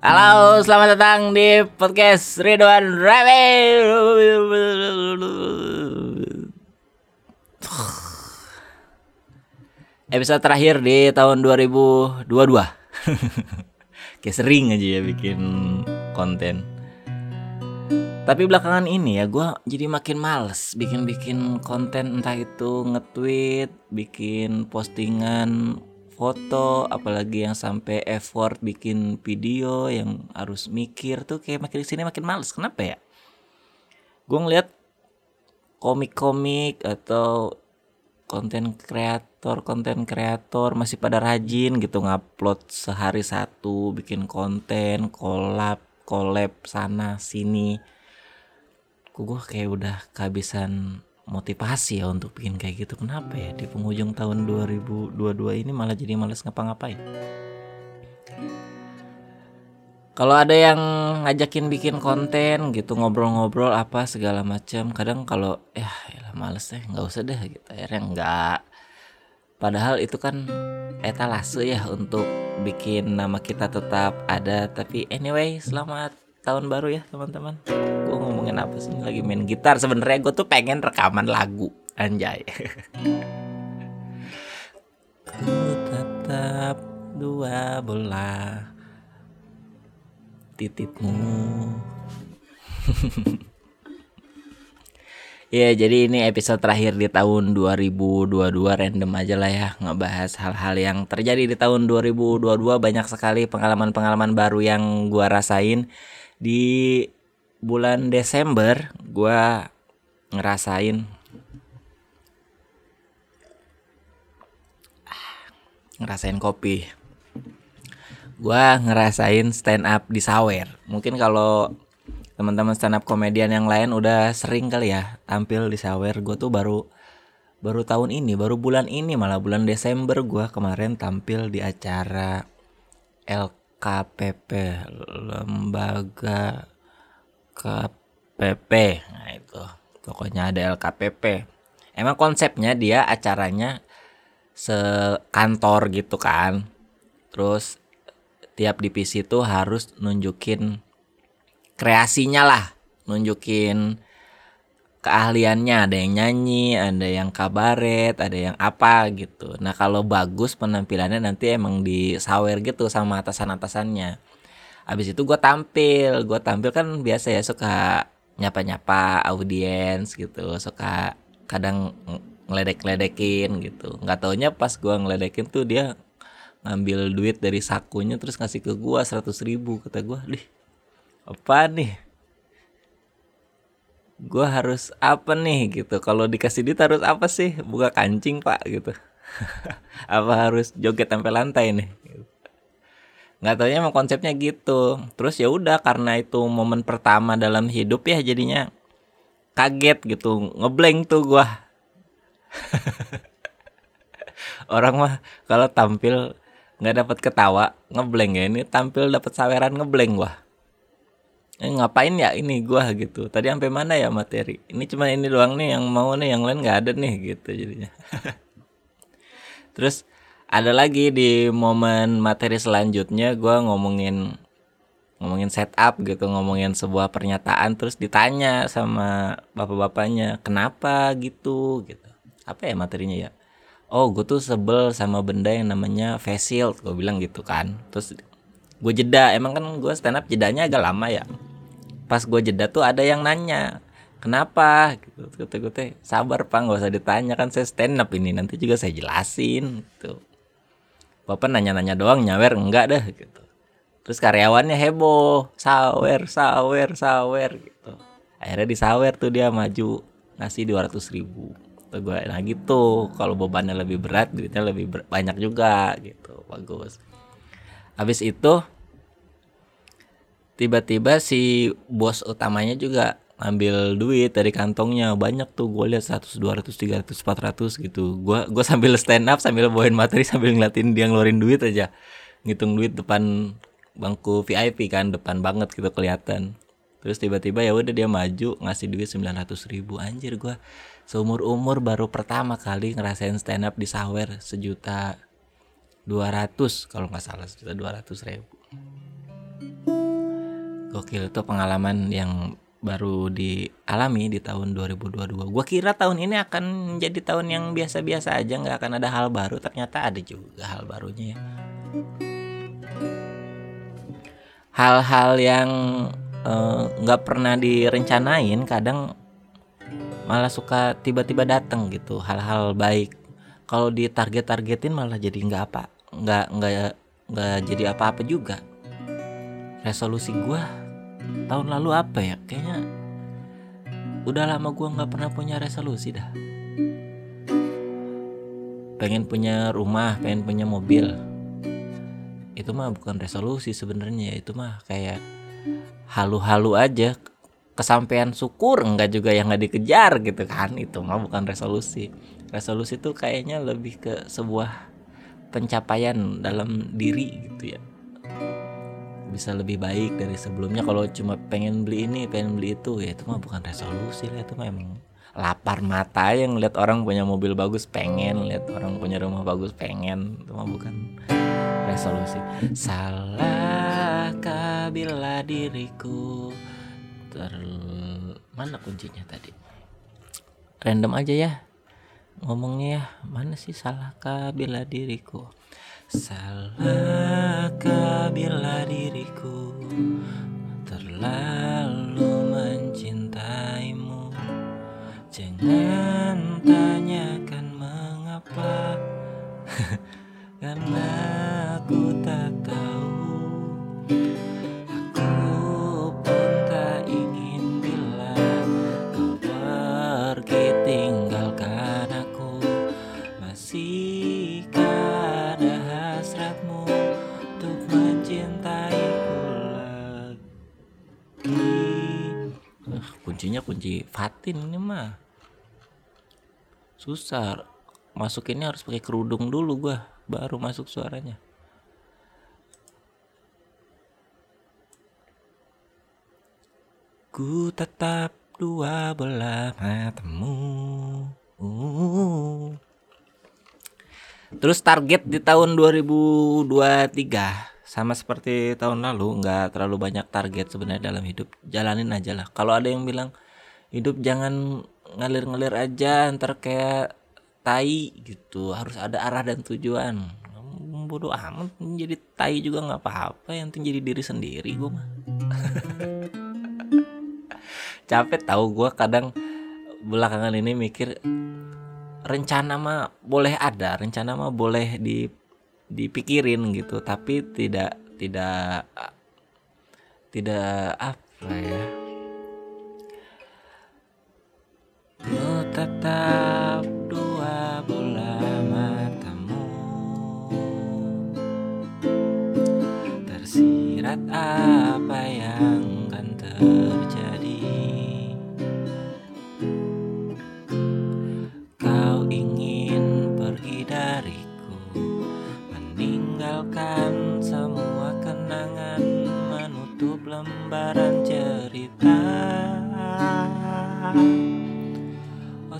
Halo, selamat datang di podcast Ridwan Rame. Episode terakhir di tahun 2022. Kayak sering aja ya bikin konten. Tapi belakangan ini ya gue jadi makin males bikin-bikin konten entah itu nge-tweet, bikin postingan foto apalagi yang sampai effort bikin video yang harus mikir tuh kayak makin sini makin males. Kenapa ya? Gue ngeliat komik-komik atau konten kreator konten kreator masih pada rajin gitu ngupload sehari satu bikin konten collab collab sana sini. Gue kayak udah kehabisan motivasi ya untuk bikin kayak gitu. Kenapa ya di penghujung tahun 2022 ini malah jadi males ngapa-ngapain? Kalau ada yang ngajakin bikin konten gitu ngobrol-ngobrol apa segala macam kadang kalau ya ya males deh nggak usah deh gitu. Akhirnya nggak. Padahal itu kan etalase ya untuk bikin nama kita tetap ada. Tapi anyway selamat tahun baru ya teman-teman. Gue ngomongin apa sih? Lagi main gitar. Sebenarnya gue tuh pengen rekaman lagu. Anjay. Ku tetap dua bola. Titipmu. Ya jadi ini episode terakhir di tahun 2022 random aja lah ya ngebahas hal-hal yang terjadi di tahun 2022 banyak sekali pengalaman-pengalaman baru yang gua rasain di bulan Desember gua ngerasain ngerasain kopi. Gua ngerasain stand up di Sawer. Mungkin kalau teman-teman stand up komedian yang lain udah sering kali ya tampil di Sawer. Gue tuh baru baru tahun ini baru bulan ini malah bulan Desember gue kemarin tampil di acara LKPP lembaga KPP nah itu. Pokoknya ada LKPP emang konsepnya dia acaranya sekantor gitu kan. Terus tiap divisi tuh harus nunjukin kreasinya lah. Nunjukin keahliannya ada yang nyanyi ada yang kabaret ada yang apa gitu. Nah kalau bagus penampilannya nanti emang disawer gitu sama atasan-atasannya. Abis itu gue tampil gue tampil kan biasa ya suka nyapa-nyapa audiens gitu suka kadang ngeledek-ledekin gitu. Nggak taunya pas gue ngeledekin tuh dia ngambil duit dari sakunya terus ngasih ke gue seratus ribu. Kata gue dih apa nih gue harus apa nih? gitu. Kalau dikasih duit harus apa sih? Buka kancing pak gitu. Apa harus joget sampai lantai nih? nggak taunya emang konsepnya gitu. Terus ya udah karena itu momen pertama dalam hidup ya jadinya kaget gitu. Ngeblank tuh gue orang mah kalau tampil nggak dapat ketawa ngeblank ya. Ini tampil dapat saweran ngeblank wah eh, ngapain ya ini gua? Gitu. Tadi sampai mana ya materi? Ini cuma ini doang nih yang mau nih yang lain nggak ada nih. Gitu jadinya. Terus ada lagi di momen materi selanjutnya gua ngomongin ngomongin setup gitu ngomongin sebuah pernyataan terus ditanya sama bapak-bapaknya kenapa? Gitu gitu. Apa ya materinya ya? Oh gue tuh sebel sama benda yang namanya face shield gue bilang gitu kan. Terus gue jeda. Emang kan gue stand up jedanya agak lama ya pas gue jeda tuh ada yang nanya kenapa? Gitu kata gue teh sabar pak nggak usah ditanya kan saya stand up ini nanti juga saya jelasin. Gitu. Bapak nanya-nanya doang nyawer? Enggak dah gitu. Terus karyawannya heboh sawer sawer sawer gitu. Akhirnya disawer tuh dia maju ngasih dua ratus ribu. Tuh gue nah gitu kalau bebannya lebih berat duitnya lebih ber banyak juga gitu bagus. Habis itu tiba-tiba si bos utamanya juga ambil duit dari kantongnya. Banyak tuh gue lihat 100 200 300 400 gitu. Gue gue sambil stand up sambil bawain materi sambil ngeliatin dia ngeluarin duit aja. Ngitung duit depan bangku VIP kan depan banget gitu kelihatan. Terus tiba-tiba ya udah dia maju ngasih duit 900 ribu. Anjir gue seumur umur baru pertama kali ngerasain stand up di sawer sejuta 200 kalau nggak salah sejuta 200 ribu gokil itu pengalaman yang baru dialami di tahun 2022 gua kira tahun ini akan menjadi tahun yang biasa-biasa aja nggak akan ada hal baru. Ternyata ada juga hal barunya ya. Hal-hal yang eh, nggak uh, pernah direncanain kadang malah suka tiba-tiba datang gitu. Hal-hal baik. Kalau ditarget-targetin malah jadi nggak apa nggak nggak nggak jadi apa-apa juga. Resolusi gue tahun lalu apa ya? Kayaknya udah lama gue nggak pernah punya resolusi dah. Pengen punya rumah pengen punya mobil. Itu mah bukan resolusi sebenarnya itu mah kayak halu-halu aja. Kesampaian syukur enggak juga yang nggak dikejar gitu kan itu mah bukan resolusi. Resolusi itu kayaknya lebih ke sebuah pencapaian dalam diri gitu ya bisa lebih baik dari sebelumnya. Kalau cuma pengen beli ini pengen beli itu ya itu mah bukan resolusi lah itu mah emang lapar mata yang lihat orang punya mobil bagus pengen lihat orang punya rumah bagus pengen. Itu mah bukan resolusi. Salah bila diriku ter mana kuncinya tadi? Random aja ya ngomongnya ya. Mana sih salahkah bila diriku Salahkah bila diriku terlalu mencintaimu? Jangan tanyakan mengapa Karena aku tak tahu kuncinya kunci fatin ini mah. Susah. Masukinnya harus pakai kerudung dulu gua baru masuk suaranya. Ku tetap dua belah matamu. Uh. terus target di tahun 2023 sama seperti tahun lalu nggak terlalu banyak target sebenarnya dalam hidup. Jalanin aja lah. Kalau ada yang bilang hidup jangan ngalir-ngalir aja ntar kayak tai gitu. Harus ada arah dan tujuan. Bodoh amat jadi tai juga nggak apa-apa. Yang penting jadi diri sendiri gue mah. Capek tahu gue kadang belakangan ini mikir rencana mah boleh ada rencana mah boleh di dipikirin gitu tapi tidak tidak tidak apa ya. Tetap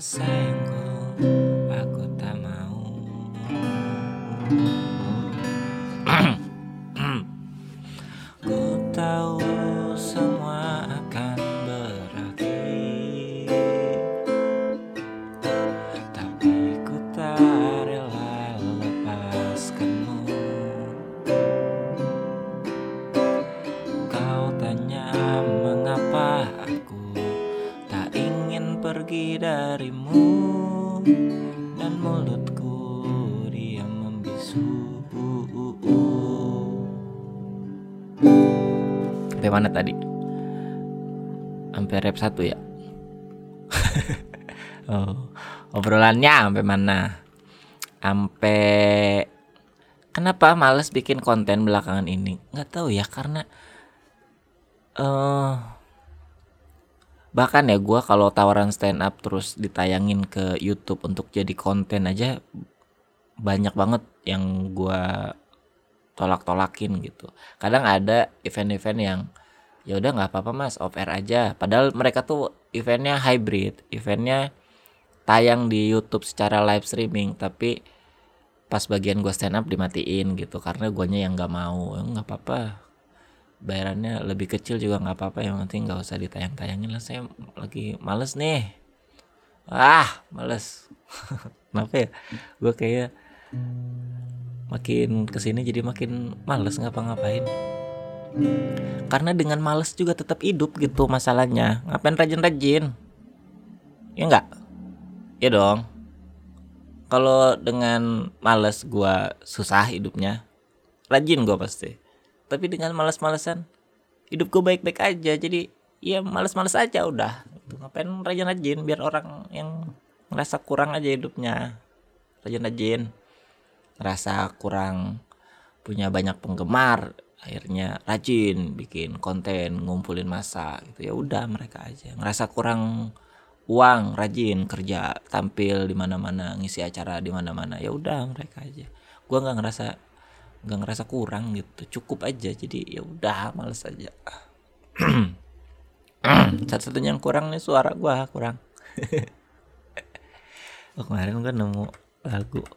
oh pergi darimu dan mulutku diam membisu. Sampai mana tadi? Sampai rap satu ya? Oh, obrolannya sampai mana? Sampai kenapa males bikin konten belakangan ini? Nggak tahu ya karena uh, bahkan ya gue kalau tawaran stand up terus ditayangin ke YouTube untuk jadi konten aja banyak banget yang gue tolak-tolakin gitu. Kadang ada event-event yang ya udah nggak apa-apa mas off air aja. Padahal mereka tuh eventnya hybrid eventnya tayang di YouTube secara live streaming tapi pas bagian gue stand up dimatiin gitu karena guanya yang nggak mau. Nggak apa-apa bayarannya lebih kecil juga nggak apa-apa yang penting nggak usah ditayang-tayangin lah. Saya lagi males nih. Ah males. Kenapa ya gue kayak makin ke sini jadi makin males ngapa-ngapain. Karena dengan males juga tetap hidup gitu masalahnya. Ngapain rajin-rajin? Ya enggak ya dong. Kalau dengan males gua susah hidupnya rajin gua pasti tapi dengan males-malesan hidup gua baik-baik aja. Jadi ya males-males aja udah. Ngapain rajin-rajin biar orang yang ngerasa kurang aja hidupnya. Rajin-rajin ngerasa kurang punya banyak penggemar akhirnya rajin bikin konten ngumpulin masa gitu. Ya udah mereka aja. Ngerasa kurang uang rajin kerja tampil di mana-mana ngisi acara di mana-mana. Ya udah mereka aja. Gua nggak ngerasa nggak ngerasa kurang gitu. Cukup aja. Jadi ya udah males aja. Satu-satunya yang kurang nih suara gua kurang. Oh, kemarin gua nemu lagu.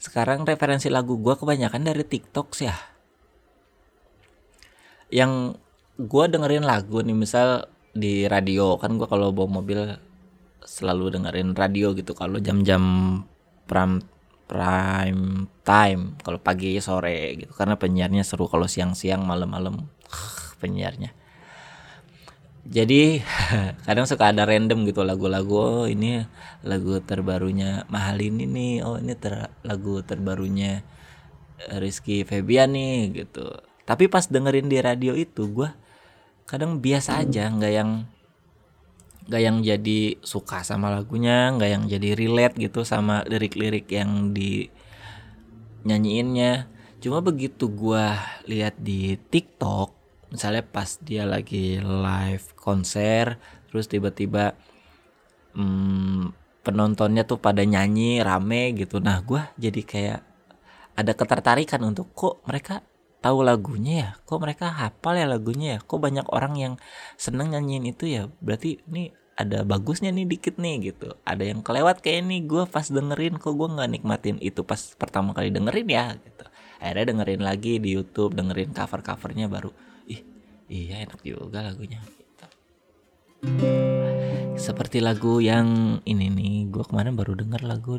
Sekarang referensi lagu gue kebanyakan dari TikTok sih ya. Yang gue dengerin lagu nih misal di radio kan gue kalau bawa mobil selalu dengerin radio gitu. Kalau jam-jam prime prime time kalau pagi sore gitu. Karena penyiarnya seru kalau siang-siang malam-malam penyiarnya. Jadi kadang suka ada random gitu lagu-lagu oh ini lagu terbarunya mahal ini nih oh ini ter lagu terbarunya Rizky Febian nih gitu. Tapi pas dengerin di radio itu gue kadang biasa aja nggak yang nggak yang jadi suka sama lagunya nggak yang jadi relate gitu sama lirik-lirik yang di nyanyiinnya cuma begitu gue lihat di TikTok misalnya pas dia lagi live konser terus tiba-tiba hmm, penontonnya tuh pada nyanyi rame gitu. Nah gue jadi kayak ada ketertarikan untuk kok mereka tahu lagunya ya? Kok mereka hafal ya lagunya ya? Kok banyak orang yang seneng nyanyiin itu ya? Berarti ini ada bagusnya nih dikit nih gitu ada yang kelewat kayak ini gue pas dengerin kok gue nggak nikmatin itu pas pertama kali dengerin ya gitu akhirnya dengerin lagi di YouTube dengerin cover covernya baru iya enak juga lagunya gitu. seperti lagu yang ini nih gue kemarin baru denger lagu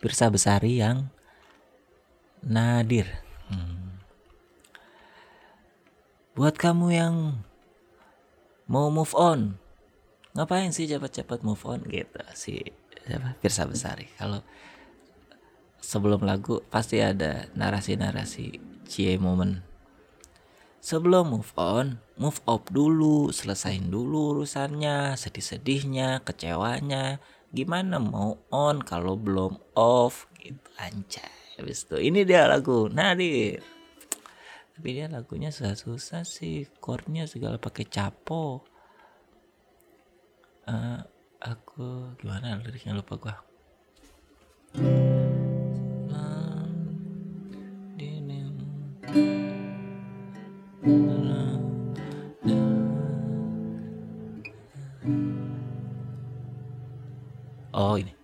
Pirsa Besari yang Nadir hmm. buat kamu yang mau move on ngapain sih cepat-cepat move on gitu si siapa Pirsa Besari kalau sebelum lagu pasti ada narasi-narasi cie momen Sebelum move on, move up dulu, selesain dulu urusannya, sedih-sedihnya, kecewanya. Gimana mau on kalau belum off gitu anjay. Habis itu ini dia lagu Nadir. Tapi dia lagunya susah-susah sih, chordnya segala pakai capo. Uh, aku gimana liriknya lupa gua. Oh ini.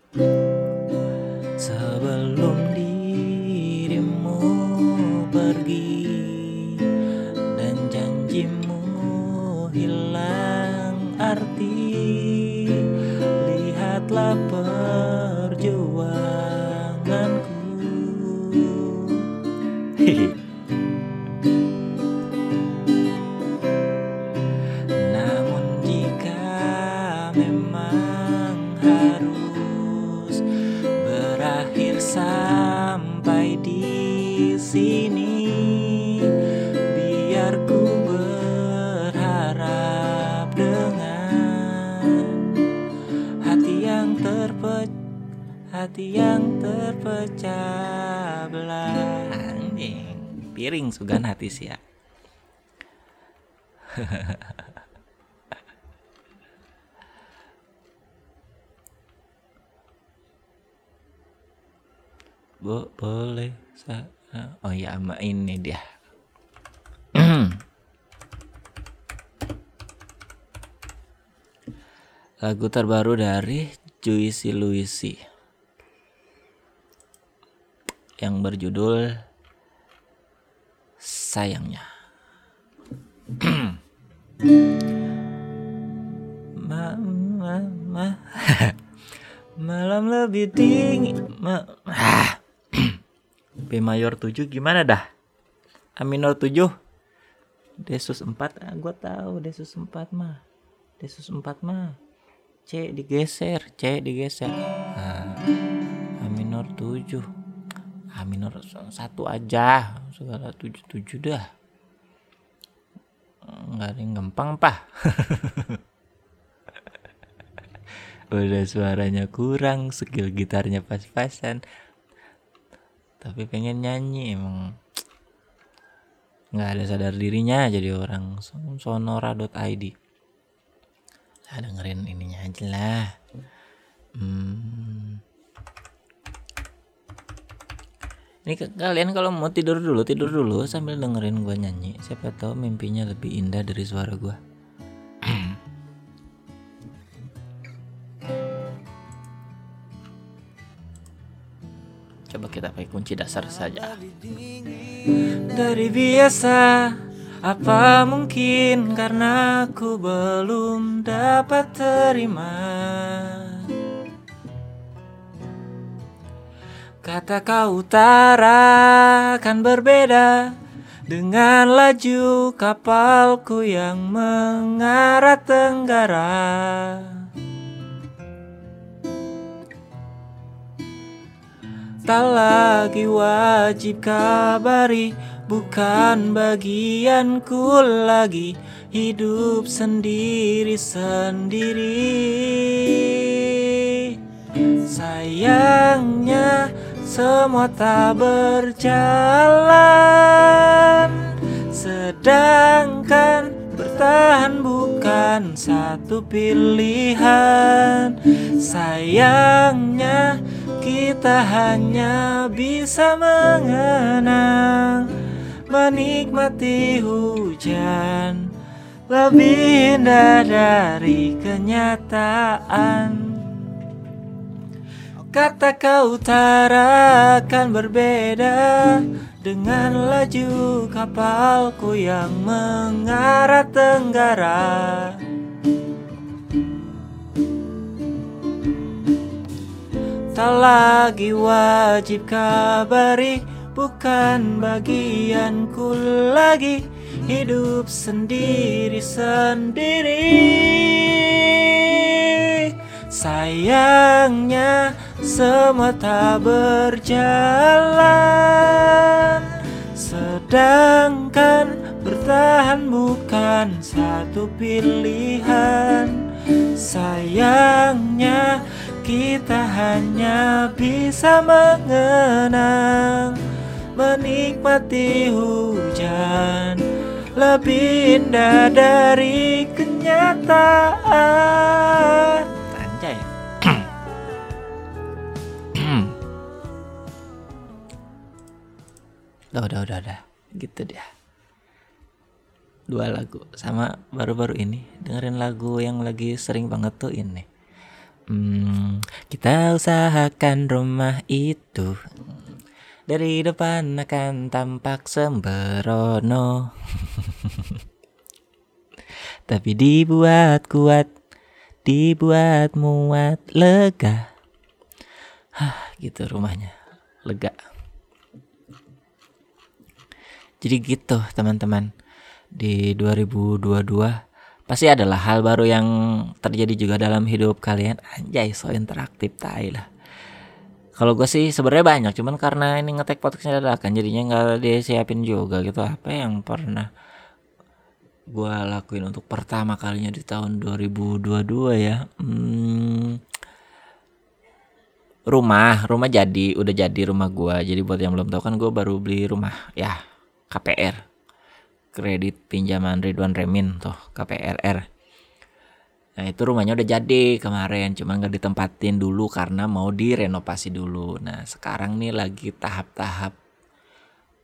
Lihatlah piring sugan hati ya. Bu, boleh sa. Oh ya sama ini dia. Lagu terbaru dari Juicy Luisi yang berjudul sayangnya. Ma, ma, ma. malam lebih dingin ma, ah. B mayor 7 gimana dah? A minor 7 Desus 4 ah, gua tahu Desus 4 mah. Desus 4 mah C digeser C digeser. Nah, A minor 7 A minor 1 aja segala 7 7 dah. Nggak ada yang gampang pak. Udah suaranya kurang skill gitarnya pas-pasan. Tapi pengen nyanyi emang. Nggak ada sadar dirinya jadi orang sonora.id lah dengerin ininya aja lah ini kalian kalau mau tidur dulu tidur dulu sambil dengerin gue nyanyi. Siapa tahu mimpinya lebih indah dari suara gue coba kita pakai kunci dasar saja. Dari biasa apa mungkin karena aku belum dapat terima Kata kau utara kan berbeda Dengan laju kapalku yang mengarah tenggara. Tak lagi wajib kabari Bukan bagianku lagi. Hidup sendiri-sendiri. Sayangnya semua tak berjalan. Sedangkan bertahan bukan satu pilihan. Sayangnya kita hanya bisa mengenang menikmati hujan. Lebih indah dari kenyataan. Kata kau utara kan berbeda dengan laju kapalku yang mengarah tenggara. Tak lagi wajib kabari bukan bagianku lagi hidup sendiri-sendiri sayangnya semua tak berjalan. Sedangkan bertahan bukan satu pilihan. Sayangnya kita hanya bisa mengenang menikmati hujan. Lebih indah dari kenyataan. Udah, udah, udah, udah. Gitu deh. Dua lagu sama baru-baru ini dengerin lagu yang lagi sering banget tuh ini. Hmm, kita usahakan rumah itu dari depan akan tampak sembrono Tapi dibuat kuat Dibuat muat lega Hah gitu rumahnya Lega Jadi gitu teman-teman. Di 2022 Pasti adalah hal baru yang terjadi juga dalam hidup kalian. Anjay so interaktif tai kalau gue sih sebenarnya banyak cuman karena ini ngetek podcastnya dadakan jadinya nggak disiapin juga gitu. Apa yang pernah gue lakuin untuk pertama kalinya di tahun 2022 ya? Hmm, rumah. Rumah jadi udah jadi rumah gue jadi buat yang belum tahu kan gue baru beli rumah. Ya KPR kredit pinjaman Ridwan Remin tuh KPRR Nah itu rumahnya udah jadi kemarin, cuman nggak ditempatin dulu karena mau direnovasi dulu. Nah sekarang nih lagi tahap-tahap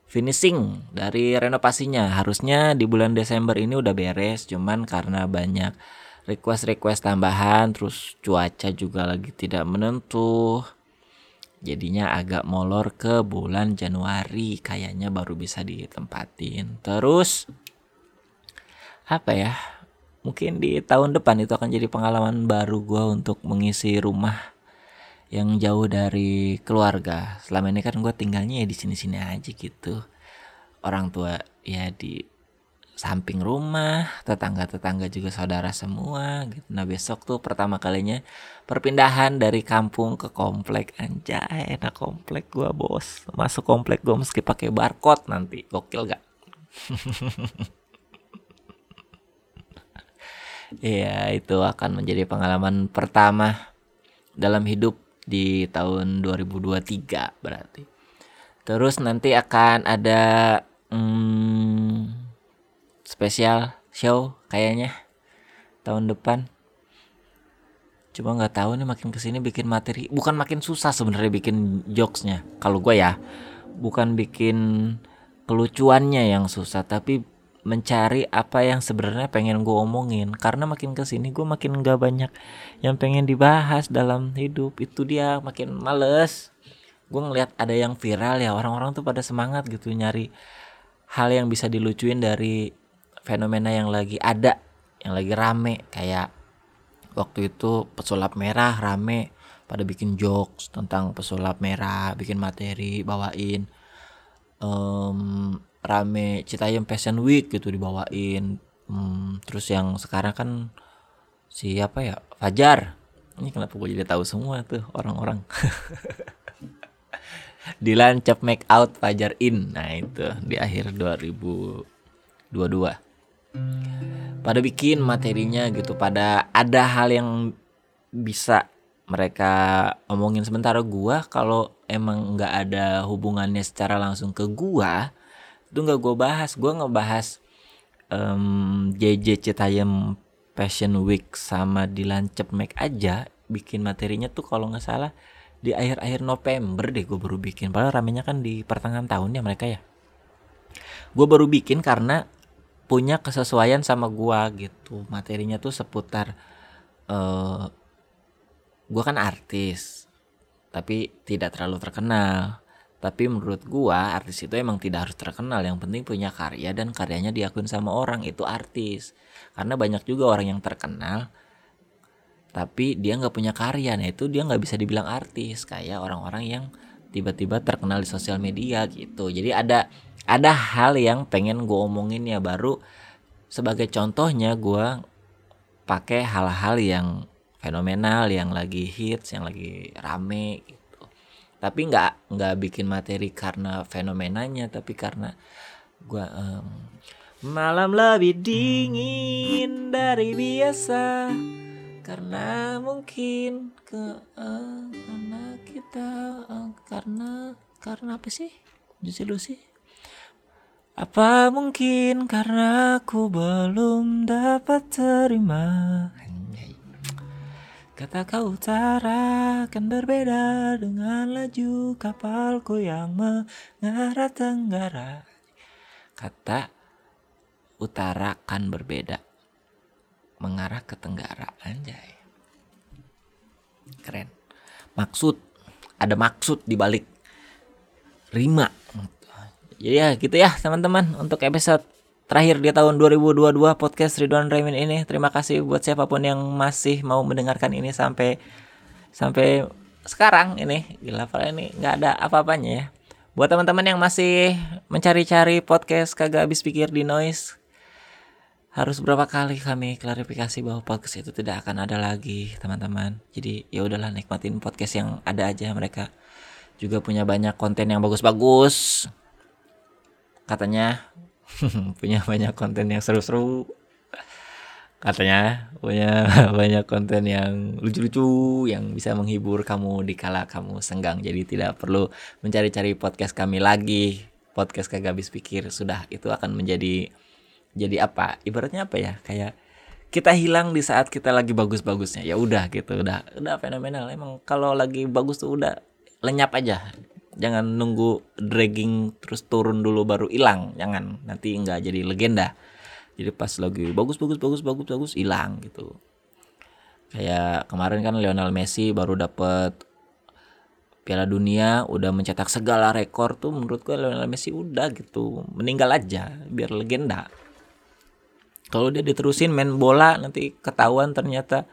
finishing dari renovasinya. Harusnya di bulan Desember ini udah beres, cuman karena banyak request-request tambahan, terus cuaca juga lagi tidak menentu. Jadinya agak molor ke bulan Januari kayaknya baru bisa ditempatin. Terus apa ya mungkin di tahun depan itu akan jadi pengalaman baru gue untuk mengisi rumah yang jauh dari keluarga. Selama ini kan gue tinggalnya ya di sini-sini aja gitu. Orang tua ya di samping rumah tetangga-tetangga juga saudara semua gitu. Nah besok tuh pertama kalinya perpindahan dari kampung ke komplek. Anjay enak komplek gue bos. Masuk komplek gue meski pakai barcode nanti. Gokil gak? Iya, itu akan menjadi pengalaman pertama dalam hidup di tahun 2023 berarti. Terus nanti akan ada hmm, spesial show kayaknya tahun depan. Cuma nggak tahu nih makin ke sini bikin materi, bukan makin susah sebenarnya bikin jokesnya. Kalau gue ya, bukan bikin kelucuannya yang susah, tapi mencari apa yang sebenarnya pengen gue omongin karena makin ke sini gue makin gak banyak yang pengen dibahas dalam hidup itu dia makin males gue ngeliat ada yang viral ya orang-orang tuh pada semangat gitu nyari hal yang bisa dilucuin dari fenomena yang lagi ada yang lagi rame kayak waktu itu pesulap merah rame pada bikin jokes tentang pesulap merah bikin materi bawain um, rame Citayam Fashion Week gitu dibawain. Hmm, terus yang sekarang kan siapa ya Fajar. Ini kenapa gue jadi tahu semua tuh orang-orang? Dilan Cap Make Out Fajar In. Nah itu di akhir 2022 pada bikin materinya gitu pada ada hal yang bisa mereka omongin. Sementara gua kalau emang nggak ada hubungannya secara langsung ke gua itu nggak gue bahas. Gue ngebahas um, JJ Citayam Fashion Week sama Dilan Make aja. Bikin materinya tuh kalau nggak salah di akhir-akhir November deh gue baru bikin. Padahal ramenya kan di pertengahan tahun ya mereka ya. Gue baru bikin karena punya kesesuaian sama gue gitu. Materinya tuh seputar uh, gue kan artis tapi tidak terlalu terkenal. Tapi menurut gua artis itu emang tidak harus terkenal, yang penting punya karya dan karyanya diakuin sama orang itu artis. Karena banyak juga orang yang terkenal tapi dia nggak punya karya, nah itu dia nggak bisa dibilang artis. Kayak orang-orang yang tiba-tiba terkenal di sosial media gitu. Jadi ada ada hal yang pengen gue omongin ya baru sebagai contohnya gue pakai hal-hal yang fenomenal yang lagi hits yang lagi rame gitu. Tapi nggak nggak bikin materi karena fenomenanya tapi karena gua um, malam lebih dingin dari biasa. Karena mungkin ke uh, karena kita uh, karena karena apa sih? Juicy Lucy apa mungkin karena aku belum dapat terima Kata kau utara kan berbeda dengan laju kapalku yang mengarah tenggara. Kata utara kan berbeda mengarah ke tenggara anjay. Keren. Maksud ada maksud di balik rima. Jadi ya gitu ya teman-teman untuk episode terakhir di tahun 2022 podcast Ridwan Remin ini. Terima kasih buat siapa pun yang masih mau mendengarkan ini sampai sampai sekarang ini. Gila para ini nggak ada apa-apanya ya. Buat teman-teman yang masih mencari-cari podcast kagak habis pikir di noise harus berapa kali kami klarifikasi bahwa podcast itu tidak akan ada lagi teman-teman jadi ya udahlah nikmatin podcast yang ada aja mereka juga punya banyak konten yang bagus-bagus katanya. Punya banyak konten yang seru-seru. Katanya punya banyak konten yang lucu-lucu yang bisa menghibur kamu di kala kamu senggang. Jadi tidak perlu mencari-cari podcast kami lagi. Podcast kagak habis pikir sudah. Itu akan menjadi jadi apa? Ibaratnya apa ya? Kayak kita hilang di saat kita lagi bagus-bagusnya. Ya udah gitu udah udah fenomenal. Emang kalau lagi bagus tuh udah lenyap aja jangan nunggu dragging terus turun dulu baru hilang. Jangan. Nanti nggak jadi legenda. Jadi pas lagi bagus bagus bagus bagus bagus hilang gitu. Kayak kemarin kan Lionel Messi baru dapet Piala Dunia udah mencetak segala rekor tuh menurut gue Lionel Messi udah gitu. Meninggal aja biar legenda. Kalau dia diterusin main bola nanti ketahuan ternyata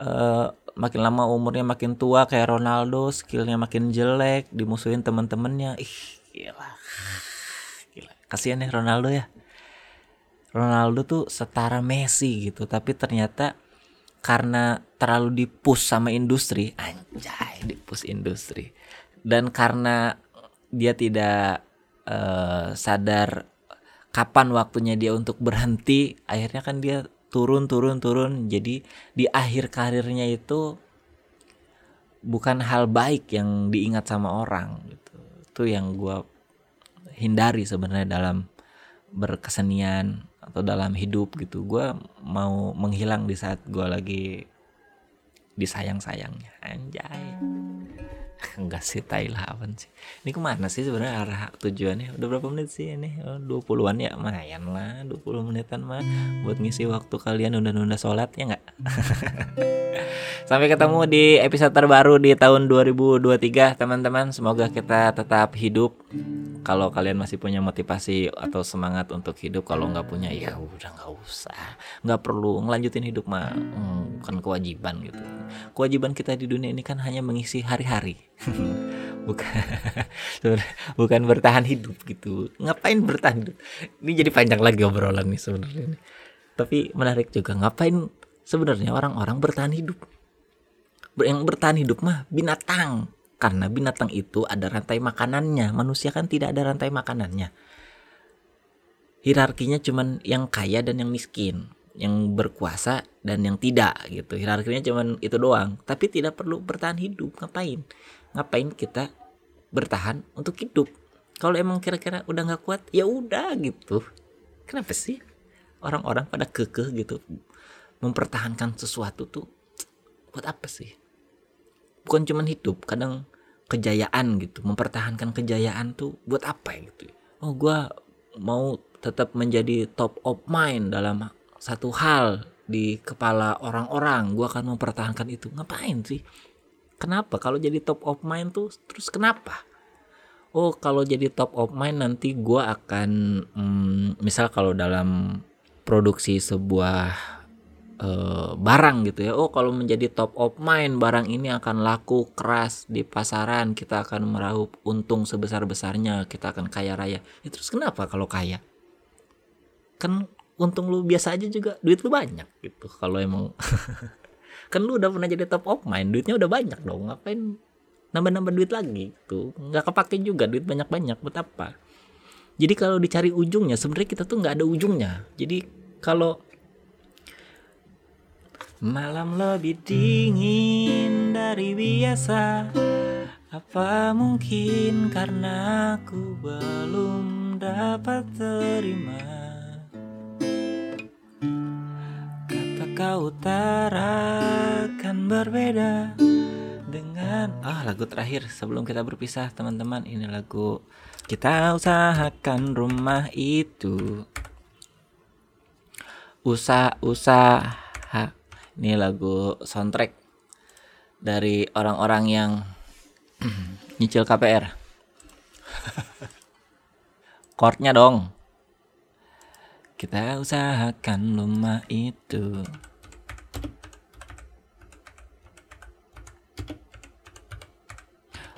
uh, makin lama umurnya makin tua kayak Ronaldo skillnya makin jelek dimusuhin teman-temannya ih gila. Gila. Kasihan ya Ronaldo ya. Ronaldo tuh setara Messi gitu tapi ternyata karena terlalu dipush sama industri anjay dipush industri. Dan karena dia tidak uh, sadar kapan waktunya dia untuk berhenti akhirnya kan dia turun turun turun. Jadi di akhir karirnya itu bukan hal baik yang diingat sama orang gitu. Itu yang gue hindari sebenarnya dalam berkesenian atau dalam hidup gitu. Gue mau menghilang di saat gue lagi disayang sayangnya anjay enggak sih tai apa sih. Ini ke mana sih sebenarnya arah tujuannya? Udah berapa menit sih ini? Oh, 20-an ya? Lumayan lah 20 menitan mah. Buat ngisi waktu kalian nunda-nunda sholat ya nggak sampai ketemu di episode terbaru di tahun 2023 teman-teman. Semoga kita tetap hidup. Kalau kalian masih punya motivasi atau semangat untuk hidup kalau nggak punya ya udah nggak usah. Nggak perlu ngelanjutin hidup mah. Hmm, bukan kewajiban gitu. Kewajiban kita di dunia ini kan hanya mengisi hari-hari bukan. Bukan bertahan hidup gitu. Ngapain bertahan hidup? Ini jadi panjang lagi obrolan nih sebenarnya tapi menarik juga ngapain sebenarnya orang-orang bertahan hidup? Yang bertahan hidup mah binatang. Karena binatang itu ada rantai makanannya. Manusia kan tidak ada rantai makanannya. Hierarkinya cuman yang kaya dan yang miskin, yang berkuasa dan yang tidak gitu. Hierarkinya cuman itu doang, tapi tidak perlu bertahan hidup. Ngapain? Ngapain kita bertahan untuk hidup? Kalau emang kira-kira udah nggak kuat, ya udah gitu. Kenapa sih orang-orang pada kekeh gitu mempertahankan sesuatu tuh buat apa sih? bukan cuman hidup kadang kejayaan gitu mempertahankan kejayaan tuh buat apa gitu oh gue mau tetap menjadi top of mind dalam satu hal di kepala orang-orang gue akan mempertahankan itu ngapain sih kenapa kalau jadi top of mind tuh terus kenapa oh kalau jadi top of mind nanti gue akan hmm, misal kalau dalam produksi sebuah uh, barang gitu ya. Oh, kalau menjadi top of mind barang ini akan laku keras di pasaran, kita akan meraup untung sebesar-besarnya, kita akan kaya raya. Ya, terus kenapa kalau kaya? Kan untung lu biasa aja juga, duit lu banyak gitu. Kalau emang kan lu udah pernah jadi top of mind, duitnya udah banyak dong. Ngapain nambah-nambah duit lagi gitu? Nggak kepake juga duit banyak-banyak buat apa? Jadi kalau dicari ujungnya, sebenarnya kita tuh nggak ada ujungnya. Jadi kalau Malam lebih dingin dari biasa Apa mungkin karena aku belum dapat terima Kata kau utara kan berbeda dengan ah lagu terakhir sebelum kita berpisah teman-teman ini lagu kita usahakan rumah itu usah usaha ini lagu soundtrack dari orang-orang yang nyicil KPR. Chordnya dong. Kita usahakan rumah itu.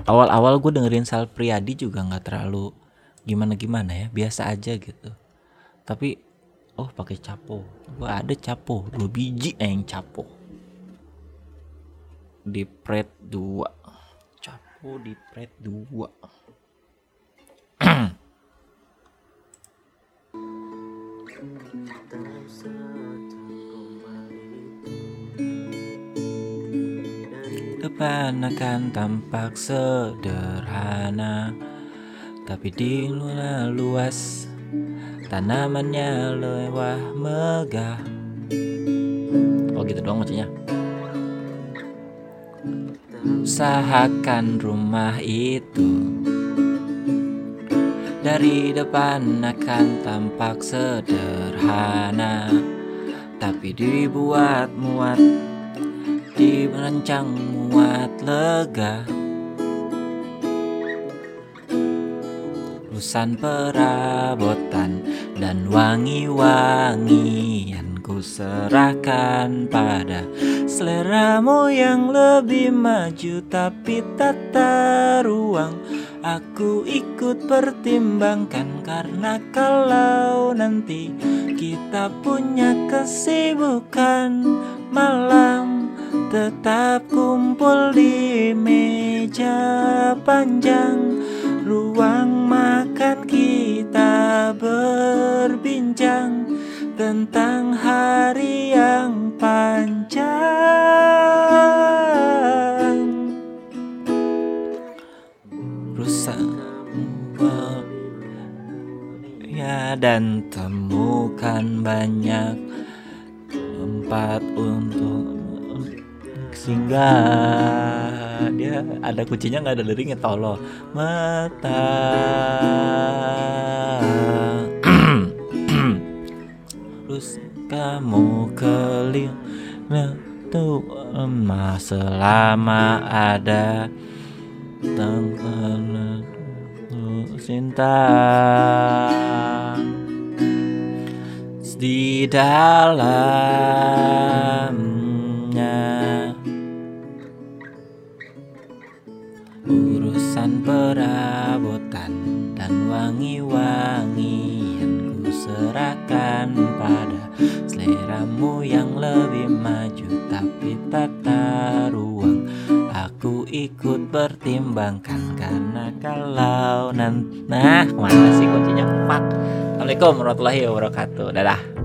Awal-awal gue dengerin Sal Priadi juga nggak terlalu gimana-gimana ya, biasa aja gitu. Tapi oh pakai capo gua ada capo dua biji yang capo di pret dua capo di pret dua depan akan tampak sederhana tapi di luar luas Tanamannya lewah megah. Oh gitu dong maksudnya? Usahakan rumah itu dari depan akan tampak sederhana Tapi dibuat muat Dirancang muat lega. Lusan perabotan dan wangi-wangian Ku serahkan pada seleramu yang lebih maju Tapi tata ruang Aku ikut pertimbangkan Karena kalau nanti kita punya kesibukan Malam tetap kumpul di meja panjang. Ruang makan kita berbincang Tentang hari yang panjang dan temukan banyak tempat untuk singgah. Dia ada kuncinya nggak ada liringnya tolong mata terus kamu keling tuh emas selama ada tanggal cinta di dalamnya. Urusan perabotan dan wangi-wangian ku serahkan pada seleramu yang lebih maju tapi tata ruang aku ikut pertimbangkan karena kalau nanti nah mana sih kuncinya? Fuck Assalamualaikum warahmatullahi wabarakatuh. Dadah